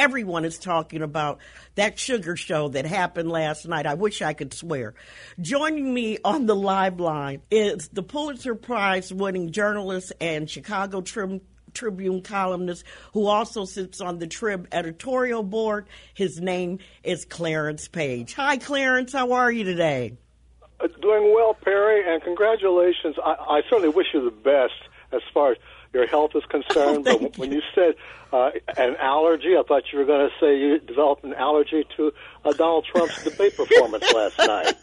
everyone is talking about that sugar show that happened last night. I wish I could swear. Joining me on the live line is the Pulitzer Prize winning journalist and Chicago Trib- Tribune columnist who also sits on the Trib editorial board. His name is Clarence Page. Hi, Clarence. How are you today? Uh, doing well, Perry, and congratulations. I, I certainly wish you the best as far as your health is concerned. Oh, but when you said uh, an allergy, I thought you were going to say you developed an allergy to uh, Donald Trump's debate performance last night.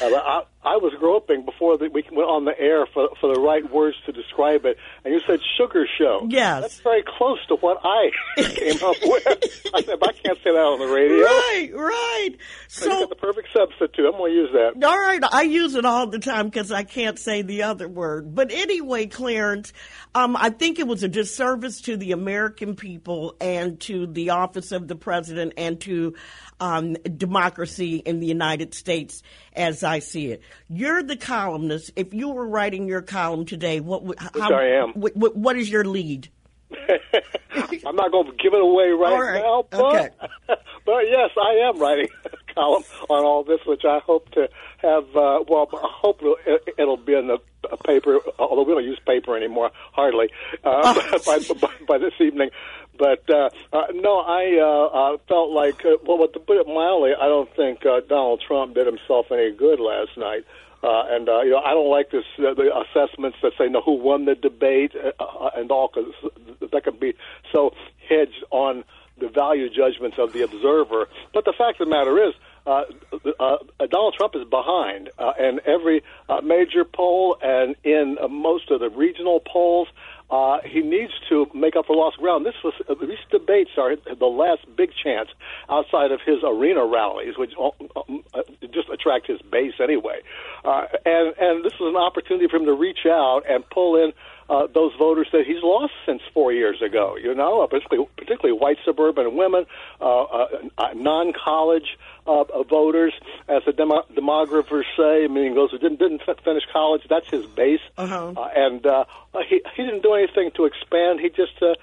Uh, I, I was groping before the, we went on the air for, for the right words to describe it, and you said sugar show. Yes. That's very close to what I came up with. I said, I can't say that on the radio. Right, right. So, So, got the perfect substitute. I'm going to use that. all right, I use it all the time because I can't say the other word. But anyway, Clarence, um, I think it was a disservice to the American people and to the office of the president and to um, democracy in the United States as I see it. You're the columnist. If you were writing your column today, what would how, I am. What, what, what is your lead? I'm not going to give it away right, right. now, but Okay. but yes, I am writing a column on all this, which I hope to have. Uh, well, I hope it'll, be in the uh, paper, although we don't use paper anymore, hardly uh, by, by by this evening. But uh, uh, no, I uh, uh, felt like, uh, well, to put it mildly, I don't think uh, Donald Trump did himself any good last night. Uh, and uh, you know, I don't like this uh, the assessments that say, "No, who won the debate?" Uh, uh, and all because that can be so hedged on the value judgments of the observer. But the fact of the matter is, uh, uh, Donald Trump is behind uh, in every uh, major poll and in uh, most of the regional polls. Uh, he needs to make up for lost ground. This was uh, these debates are the last big chance outside of his arena rallies, which uh, uh, just attract his base anyway. Uh, and and this was an opportunity for him to reach out and pull in uh, those voters that he's lost since four years ago. You know, uh, particularly particularly white suburban women, uh, uh, uh, non-college uh, uh, voters, as the demo- demographers say, meaning those who didn't didn't fin- finish college. That's his base, Uh-huh. uh, and uh, he he didn't do anything to expand. He just uh,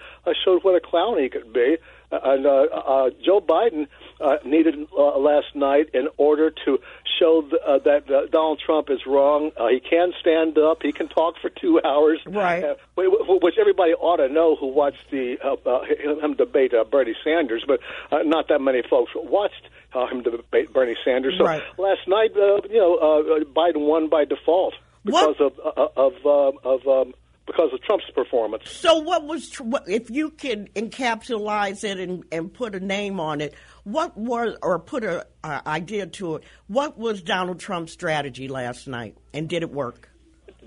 showed what a clown he could be. And uh, uh, Joe Biden uh, needed uh, last night in order to show th- uh, that uh, Donald Trump is wrong. Uh, he can stand up. He can talk for two hours. Right. Uh, which everybody ought to know who watched the uh, uh, him debate uh, Bernie Sanders, but uh, not that many folks watched uh, him debate Bernie Sanders. So Right. last night, uh, you know, uh, Biden won by default because What- of uh, of um, of um, because of Trump's performance. So, what was if you can encapsulize it and, and put a name on it? What was or put a uh, idea to it? What was Donald Trump's strategy last night, and did it work?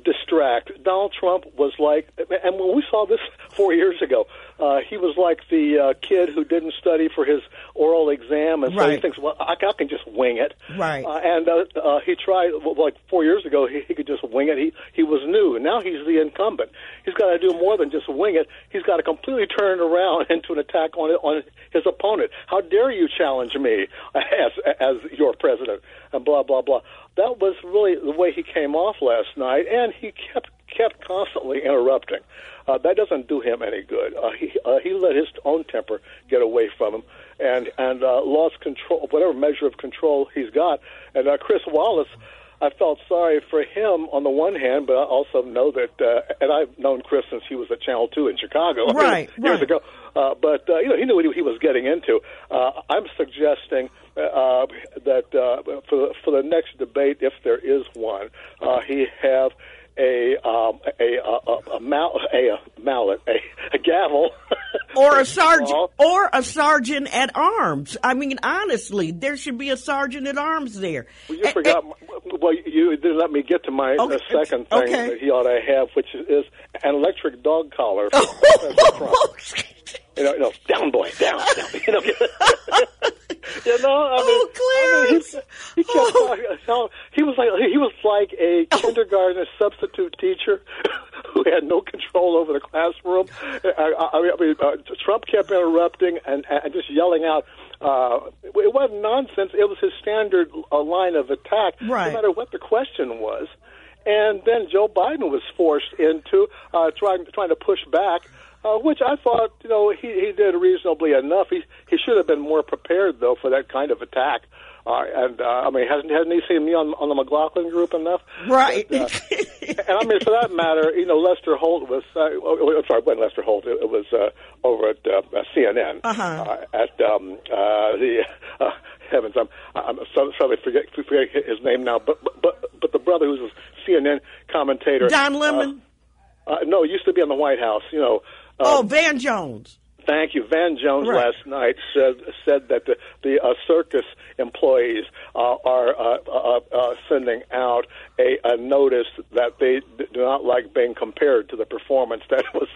distract. Donald Trump was like, and when we saw this four years ago, uh, he was like the uh, kid who didn't study for his oral exam, and so he thinks, well, I, I can just wing it. Right. Uh, and uh, uh, he tried, well, like four years ago, he, he could just wing it. He he was new. And now he's the incumbent. He's got to do more than just wing it. He's got to completely turn it around into an attack on on his opponent. How dare you challenge me as as your president? And blah blah blah. That was really the way he came off last night, and he kept kept constantly interrupting. Uh, that doesn't do him any good. Uh, he uh, he let his own temper get away from him, and and uh, lost control, whatever measure of control he's got. And uh, Chris Wallace. I felt sorry for him on the one hand, but I also know that, uh, and I've known Chris since he was at Channel Two in Chicago Right, years right. ago. Uh, but uh, you know, he knew what he was getting into. Uh, I'm suggesting uh, that uh, for the, for the next debate, if there is one, uh, he have a um, a, a, a, a, mal- a, a mallet, a, a gavel, Or a sergeant, or a sergeant at arms. I mean, honestly, there should be a sergeant at arms there. Well, you Eh, forgot. eh, Well, you didn't let me get to my Okay, uh, second thing okay. that he ought to have, which is an electric dog collar for You know, you know, down boy, down, down. You know, you know. I mean, Oh, I mean, Clarence. he, he kept talking. no, He was like he was like a kindergarten substitute teacher who had no control over the classroom. I, I, I mean, uh, Trump kept interrupting and, and just yelling out. Uh, it wasn't nonsense. It was his standard uh, line of attack, Right. no matter what the question was. And then Joe Biden was forced into uh, trying trying to push back uh, which I thought, you know, he, he did reasonably enough. He he should have been more prepared though for that kind of attack. Uh, and uh, I mean, hasn't hasn't he seen me on on the McLaughlin group enough? Right. But, uh, and I mean, for that matter, you know, Lester Holt was. Uh, oh, I'm sorry, it wasn't Lester Holt. It, it was uh, over at uh, CNN Uh-huh. uh, at um, uh, the. Uh, heavens, I'm I'm so- sorry, forget forget his name now. But but but, the brother who's a CNN commentator, Don Lemon. Uh, no, it used to be in the White House. You know. Uh, oh, Van Jones. Thank you. Van Jones Right. last night said said that the, the uh, circus employees uh, are uh, uh, uh, sending out a, a notice that they d- do not like being compared to the performance that was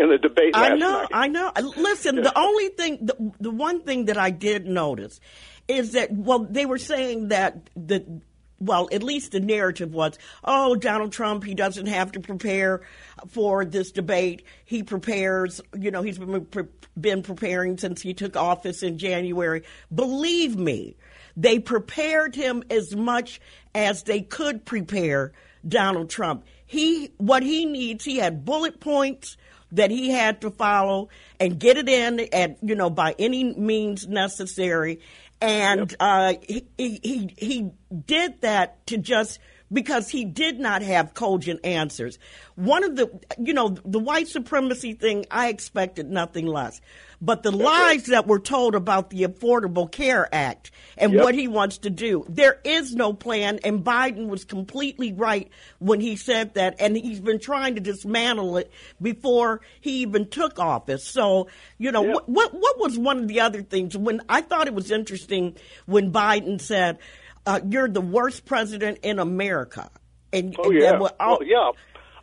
in the debate last I know, night. I know. Listen, the only thing, the, the one thing that I did notice is that, well, they were saying that the, well, at least the narrative was, oh, Donald Trump, he doesn't have to prepare for this debate. He prepares, you know, he's been, pre- been preparing since he took office in January. Believe me, they prepared him as much as they could prepare Donald Trump. He, what he needs, he had bullet points that he had to follow and get it in at you know by any means necessary and uh, he, he he he did that to just because he did not have cogent answers. One of the you know the white supremacy thing, I expected nothing less. But the lies that were told about the Affordable Care Act and Yep. what he wants to do, there is no plan, and Biden was completely right when he said that, and he's been trying to dismantle it before he even took office. So, you know, Yeah. what, what what was one of the other things when I thought it was interesting when Biden said, uh, "You're the worst president in America," and Oh and yeah, all- well, yeah.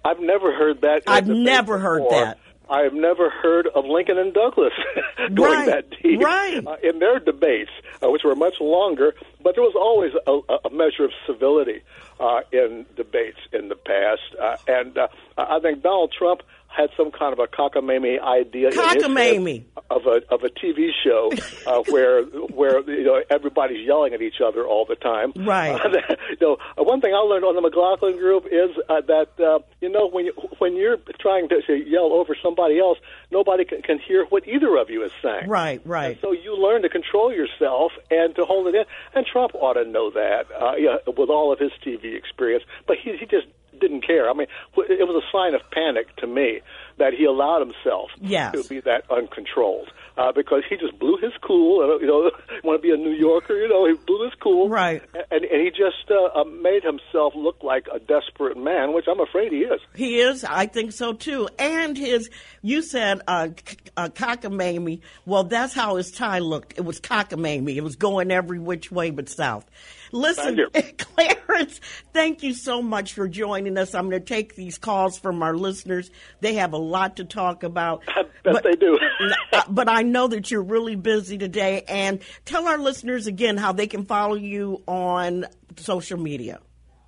I've never heard that. I've never heard before. that. I have never heard of Lincoln and Douglas going Right, that deep right. uh, in their debates, uh, which were much longer. But there was always a, a measure of civility uh, in debates in the past, uh, and uh, I think Donald Trump had some kind of a cockamamie idea in his head Cockamamie. of a of a TV show uh, where where you know everybody's yelling at each other all the time. Right. Uh, you know, one thing I learned on the McLaughlin group is uh, that uh, you know when you when you're trying to say, yell over somebody else, nobody can, can hear what either of you is saying. Right, right. And so you learn to control yourself and to hold it in. And Trump ought to know that, uh, yeah, with all of his TV experience. But he he just didn't care. I mean, it was a sign of panic to me that he allowed himself Yes. to be that uncontrolled uh, because he just blew his cool. And, you know, want to be a New Yorker, you know, he blew his cool, Right. And, and he just uh, uh, made himself look like a desperate man, which I'm afraid he is. He is. I think so too. And his, you said uh, uh, cockamamie. Well, that's how his tie looked. It was cockamamie. It was going every which way but south. Listen, Clarence, thank you so much for joining us. I'm going to take these calls from our listeners. They have a lot to talk about. I bet they do. Uh, but I know that you're really busy today. And tell our listeners again how they can follow you on social media.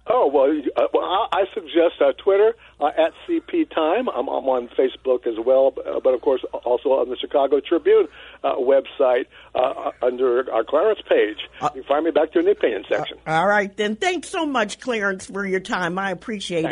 Oh well, uh, well I, I suggest uh, Twitter uh, at CP Time. I'm, I'm on Facebook as well, uh, but of course also on the Chicago Tribune uh, website uh, under our Clarence page. you can find me back there in the opinion section. All right, then. Thanks so much, Clarence, for your time. I appreciate it.